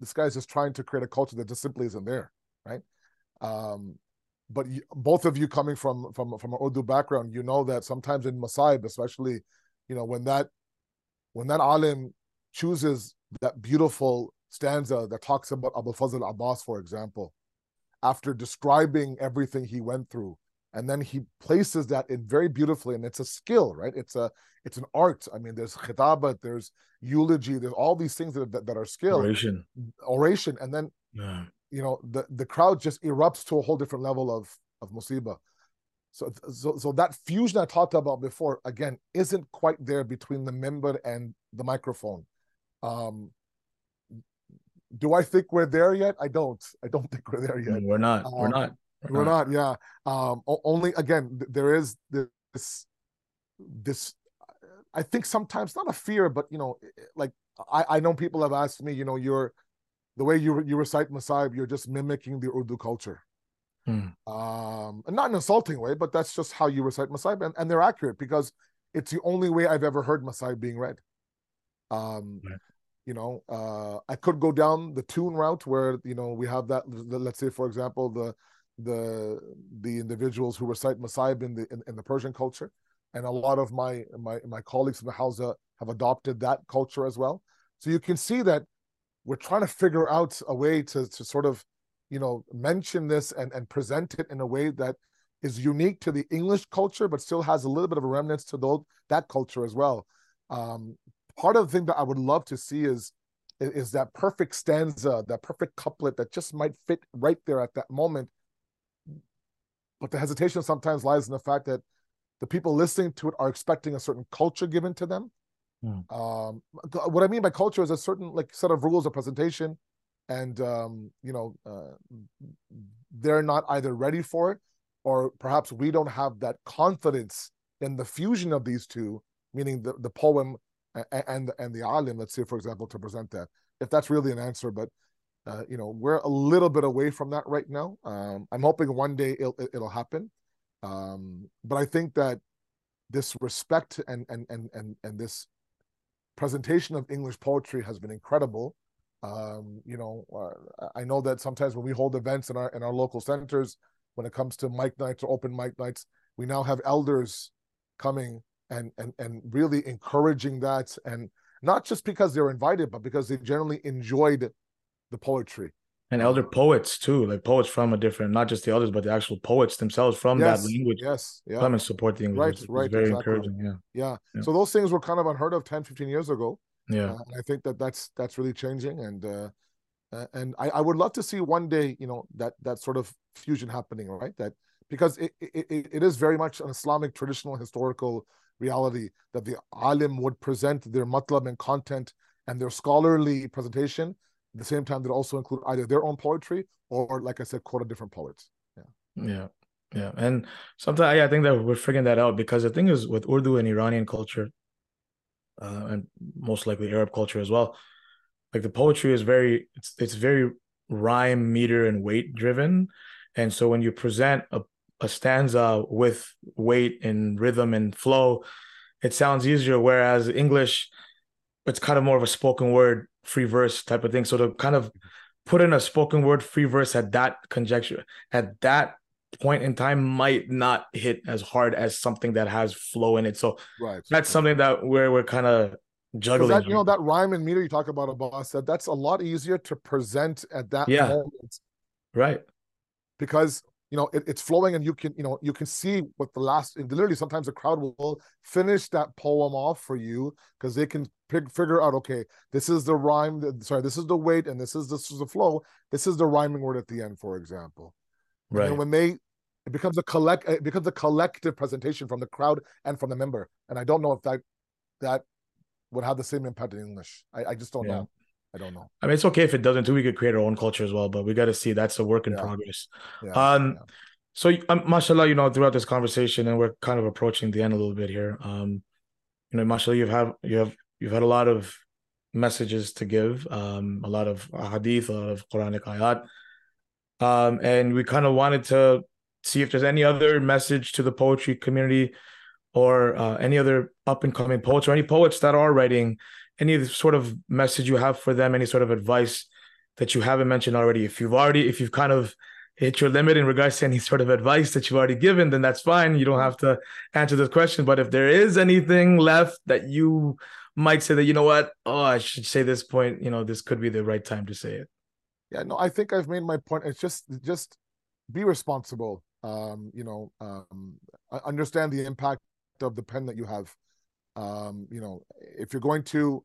this guy's just trying to create a culture that just simply isn't there? Um, but you, both of you coming from from from an Urdu background, you know that sometimes in Masaib, especially, you know, when that when that alim chooses that beautiful stanza that talks about Abu Fazl Abbas, for example, after describing everything he went through, and then he places that in very beautifully, and it's a skill, right? It's a it's an art. I mean, there's khitabat, there's eulogy, there's all these things that that, that are skill, oration, oration, and then yeah. You know the the crowd just erupts to a whole different level of of musiba. So, so, so that fusion I talked about before again isn't quite there between the minbar and the microphone. Um, do I think we're there yet? I don't. I don't think we're there yet. We're not. Um, we're not. We're, we're not. not. Yeah. Um. Only again, there is this this. I think sometimes not a fear, but you know, like I I know people have asked me, you know, you're the way you you recite Masaib, you're just mimicking the Urdu culture. Hmm. Um, and not an insulting way, but that's just how you recite Masaib, and, and they're accurate because it's the only way I've ever heard Masaib being read. Um, right you know uh, i could go down the tune route where you know we have that let's say for example the the the individuals who recite Masaib in the in, in, the persian culture and a lot of my my my colleagues in the Hawza have adopted that culture as well so you can see that we're trying to figure out a way to to sort of you know mention this and and present it in a way that is unique to the english culture but still has a little bit of a remnants to that culture as well um, part of the thing that I would love to see is is that perfect stanza, that perfect couplet that just might fit right there at that moment. But the hesitation sometimes lies in the fact that the people listening to it are expecting a certain culture given to them. Hmm. Um, what I mean by culture is a certain like set of rules of presentation, and um, you know uh, they're not either ready for it, or perhaps we don't have that confidence in the fusion of these two, meaning the the poem and and the alim, let's say, for example, to present that. If that's really an answer, but uh, you know, we're a little bit away from that right now. Um, I'm hoping one day it'll, it'll happen. Um, but I think that this respect and and and and and this presentation of English poetry has been incredible. Um, you know, uh, I know that sometimes when we hold events in our in our local centers, when it comes to mic nights or open mic nights, we now have elders coming and and and really encouraging that and not just because they're invited but because they generally enjoyed the poetry and elder poets too like poets from a different not just the others but the actual poets themselves from yes, that language yes yeah come and support the english right it's, right it's very exactly. encouraging yeah. yeah. yeah so those things were kind of unheard of 10 15 years ago yeah uh, and i think that that's that's really changing and uh and I, I would love to see one day you know that that sort of fusion happening right that because it, it, it is very much an islamic traditional historical reality that the alim would present their matlab and content and their scholarly presentation at the same time they also include either their own poetry or like i said quote a different poets. Yeah. Yeah. Yeah. And sometimes yeah, i think that we're figuring that out because the thing is with urdu and iranian culture uh, and most likely arab culture as well like the poetry is very it's it's very rhyme meter and weight driven. And so when you present a a stanza with weight and rhythm and flow, it sounds easier. Whereas English, it's kind of more of a spoken word free verse type of thing. So to kind of put in a spoken word free verse at that conjecture at that point in time might not hit as hard as something that has flow in it. So right. that's something that where we're kind of juggling. That, you know, that rhyme and meter you talk about, boss, that that's a lot easier to present at that yeah. moment. Right. Because you know it, it's flowing and you can you know you can see what the last literally sometimes the crowd will finish that poem off for you because they can pick, figure out okay this is the rhyme sorry this is the weight and this is this is the flow this is the rhyming word at the end for example right and when they it becomes a collect it becomes a collective presentation from the crowd and from the minbar and i don't know if that that would have the same impact in English. I, I just don't Yeah. know. I don't know. I mean, it's okay if it doesn't too. We could create our own culture as well, but we got to see that's a work in Yeah. progress. Yeah, Um, yeah. So, um, mashallah, you know, throughout this conversation, and we're kind of approaching the end a little bit here. Um, you know, mashallah, you've had you have you've had a lot of messages to give, um, a lot of hadith, a lot of Quranic ayat, um, and we kind of wanted to see if there's any other message to the poetry community, or uh, any other up and coming poets, or any poets that are writing, any sort of message you have for them, any sort of advice that you haven't mentioned already. If you've already, if you've kind of hit your limit in regards to any sort of advice that you've already given, then that's fine. You don't have to answer this question. But if there is anything left that you might say that, you know what, oh, I should say this point, you know, this could be the right time to say it. Yeah, no, I think I've made my point. It's just just be responsible. Um, you know, um, understand the impact of the pen that you have. Um, you know, if you're going to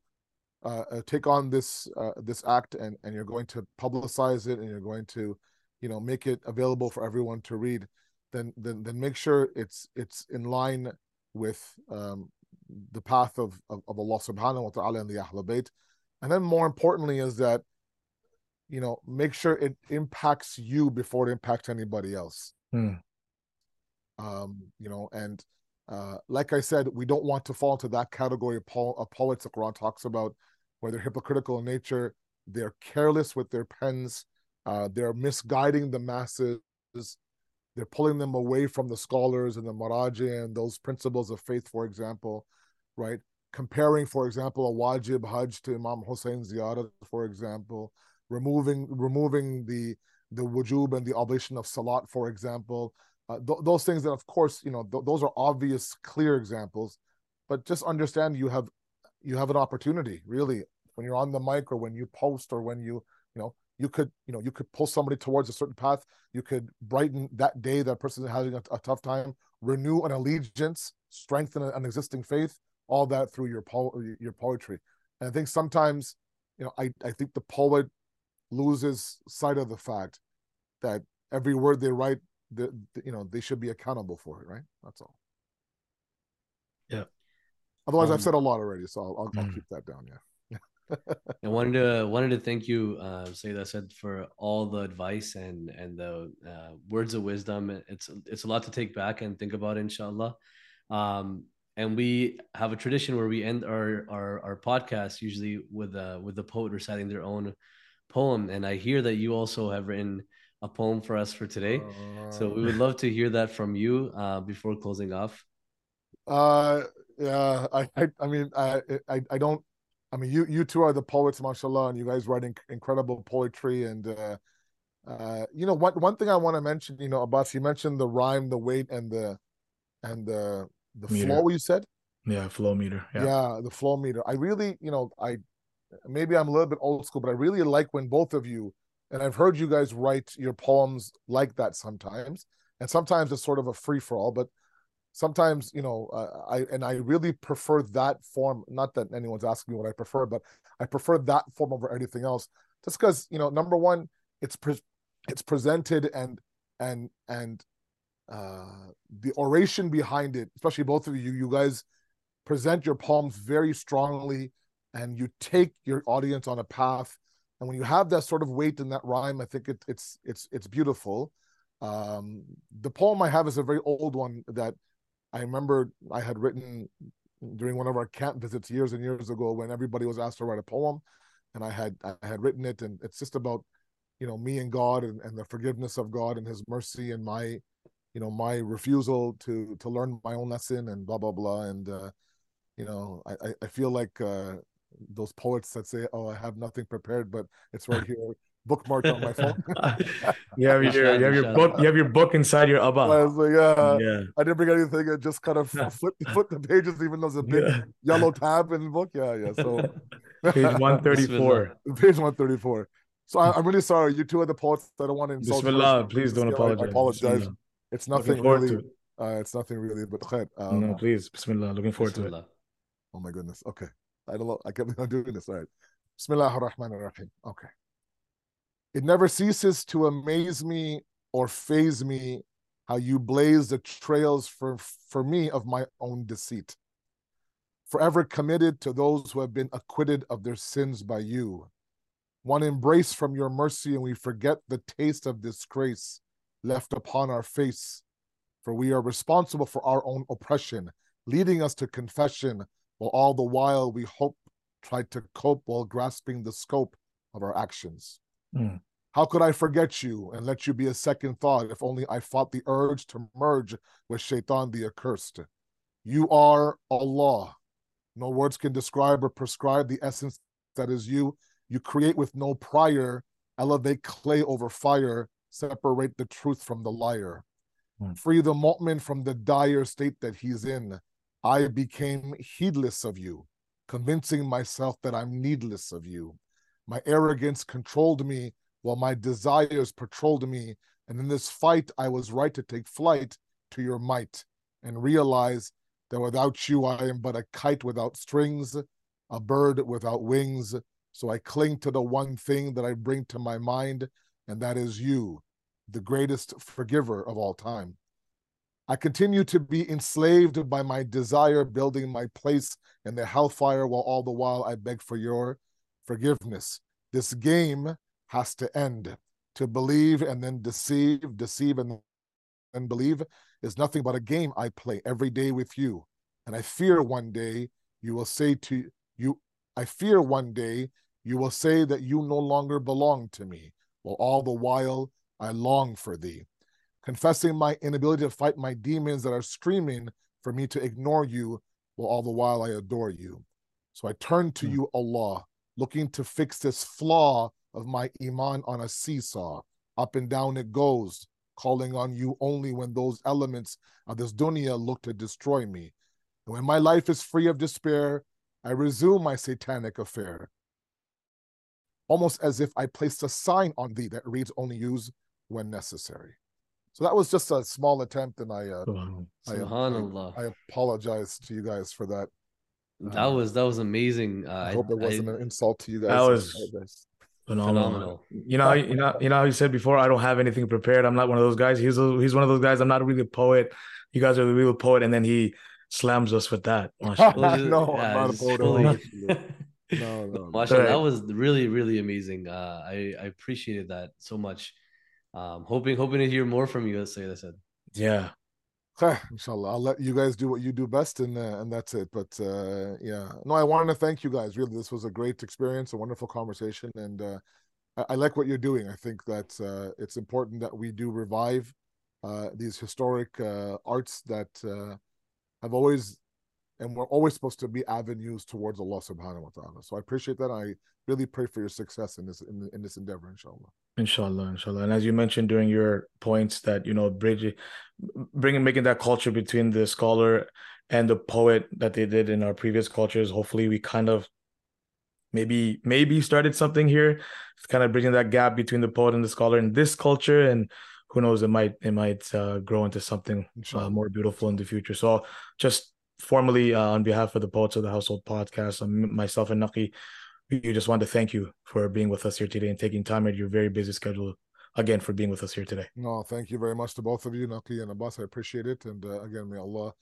uh, uh, take on this uh, this act and and you're going to publicize it and you're going to, you know, make it available for everyone to read, then then then make sure it's it's in line with um, the path of, of of Allah Subhanahu wa Taala and the Ahlul Bayt, and then more importantly is that you know make sure it impacts you before it impacts anybody else Hmm. um you know and uh like i said we don't want to fall into that category of, po- of poets that quran talks about where they're hypocritical in nature they're careless with their pens uh they're misguiding the masses they're pulling them away from the scholars and the maraji and those principles of faith for example right comparing for example a wajib hajj to imam hussein ziyarah for example removing removing the the wujub and the obligation of salat, for example. Uh, th- those things that, of course, you know, th- those are obvious, clear examples. But just understand you have you have an opportunity, really, when you're on the mic or when you post or when you you know you could you know you could pull somebody towards a certain path. You could brighten that day that person is having a, a tough time, renew an allegiance, strengthen an existing faith. All that through your po- your poetry. And I think sometimes, you know, I I think the poet loses sight of the fact that every word they write, the, the- you know, they should be accountable for it, right? That's all. Yeah. Otherwise, I've Um, said a lot already, so I'll, I'll, I'll Mm. keep that down. Yeah. I wanted to wanted to thank you, uh, Sayyid said, for all the advice and and the uh, words of wisdom. It's it's a lot to take back and think about, inshallah. Um, and we have a tradition where we end our our, our podcast usually with uh, with the poet reciting their own poem. And I hear that you also have written a poem for us for today. So we would love to hear that from you uh, before closing off. Uh, yeah. I, I, I mean, I, I, I don't. I mean, you, you two are the poets, mashallah, and you guys write inc- incredible poetry. And uh, uh, you know, one one thing I want to mention, you know, Abbas, you mentioned the rhyme, the weight, and the and the the Meter. flow. You said. Yeah, flow meter. yeah. Yeah. the flow meter i really you know i maybe i'm a little bit old school but i really like when both of you and i've heard you guys write your poems like that sometimes and sometimes it's sort of a free for all but sometimes you know uh, i and i really prefer that form not that anyone's asking me what i prefer but i prefer that form over anything else just because you know number one it's pre- it's presented and and and uh the oration behind it especially both of you you guys present your poems very strongly and you take your audience on a path. And when you have that sort of weight in that rhyme i think it, it's it's it's beautiful. Um the poem i have is a very old one that i remember i had written during one of our camp visits years and years ago when everybody was asked to write a poem and i had i had written it and it's just about you know me and god and, and the forgiveness of god and his mercy and my you know my refusal to to learn my own lesson and blah blah blah. And uh you know i i feel like uh those poets that say oh i have nothing prepared but it's right here bookmarked on my phone you have your you have your book you have your book inside your I abba. was like, yeah, yeah. I didn't bring anything. I just kind of flipped, flip the pages, even though there's a big yeah. yellow tab in the book. Yeah, yeah. So Page 134. page one thirty four. So I, am really sorry. You two are the poets. I don't want to insult. you. Bismillah, please don't I apologize. apologize. It's nothing really. to it. Uh, it's nothing really, but khair. Um, no, please. Bismillah. Looking forward to it. Oh my goodness. Okay. I don't know. I can't doing this. All right. Bismillah ar-Rahman ar-Rahim. Okay. It never ceases to amaze me or phase me how you blaze the trails for, for me of my own deceit. forever committed to those who have been acquitted of their sins by you. One embrace from your mercy, and we forget the taste of disgrace left upon our face. For we are responsible for our own oppression, leading us to confession, while all the while we hope tried to cope while grasping the scope of our actions. Mm. How could I forget you and let you be a second thought if only I fought the urge to merge with Shaitan the accursed? You are Allah. No words can describe or prescribe the essence that is you. You create with no prior, elevate clay over fire, separate the truth from the liar. Hmm. Free the mu'min from the dire state that he's in. I became heedless of you, convincing myself that I'm needless of you. My arrogance controlled me while my desires patrolled me. And in this fight, I was right to take flight to your might and realize that without you, I am but a kite without strings, a bird without wings. So I cling to the one thing that I bring to my mind, and that is you, the greatest forgiver of all time. I continue to be enslaved by my desire, building my place in the hellfire, while all the while I beg for your forgiveness. This game has to end. To believe and then deceive, deceive and then believe is nothing but a game I play every day with you. And I fear one day you will say to you, I fear one day you will say that you no longer belong to me, while all the while I long for thee. Confessing my inability to fight my demons that are screaming for me to ignore you, while all the while I adore you. So I turn to Hmm. you, Allah, looking to fix this flaw of my iman on a seesaw. Up and down it goes, calling on you only when those elements of this dunya look to destroy me. And when my life is free of despair, I resume my satanic affair. Almost as if I placed a sign on thee that reads only use when necessary. So that was just a small attempt, and I uh. I, uh, I apologize to you guys for that. That was that was amazing. Uh, I hope it wasn't an insult to you guys. That was- Phenomenal. phenomenal. You know, you know, you know. how You said before, I don't have anything prepared. I'm not one of those guys. He's a, he's one of those guys. I'm not really a poet. You guys are the real poet, and then he slams us with that. Mashallah. Well, just- No, I'm not a poet at fully- No, no, no. Mashallah, that was really, really amazing. Uh, I, I appreciated that so much. Um, hoping hoping to hear more from you, as Sayyid said. yeah. Inshallah, I'll let you guys do what you do best, and uh, and that's it. But uh, yeah, no, I wanted to thank you guys. Really, this was a great experience, a wonderful conversation, and uh, I, I like what you're doing. I think that uh, it's important that we do revive uh, these historic uh, arts that have always and we're always supposed to be avenues towards Allah Subhanahu wa Taala. So I appreciate that. I really pray for your success in this in, in this endeavor, inshallah. Inshallah, inshallah. And as you mentioned during your points that, you know, bridging, bringing, making that culture between the scholar and the poet that they did in our previous cultures, hopefully we kind of maybe, maybe started something here, kind of bridging that gap between the poet and the scholar in this culture. And who knows, it might, it might uh, grow into something uh, more beautiful in the future. So just formally uh, on behalf of the Poets of the Household podcast, um, myself and Naqi, we just want to thank you for being with us here today and taking time out of your very busy schedule again for being with us here today. No, thank you very much to both of you, Naqi and Abbas. I appreciate it. And uh, again, may Allah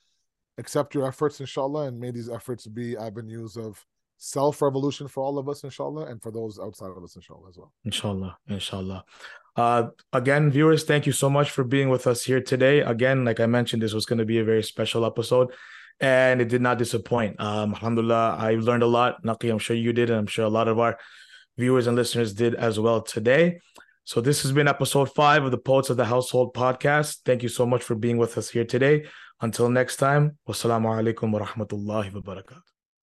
accept your efforts, inshallah, and may these efforts be avenues of self revolution for all of us, inshallah, and for those outside of us, inshallah, as well. Inshallah, inshallah. Uh, again, viewers, thank you so much for being with us here today. Again, like I mentioned, this was going to be a very special episode, and it did not disappoint. Um, alhamdulillah, I learned a lot. Naqi, I'm sure you did, and I'm sure a lot of our viewers and listeners did as well today. So this has been episode five of the Poets of the Household podcast. Thank you so much for being with us here today. Until next time, wassalamu alaikum wa rahmatullahi wa barakatuh.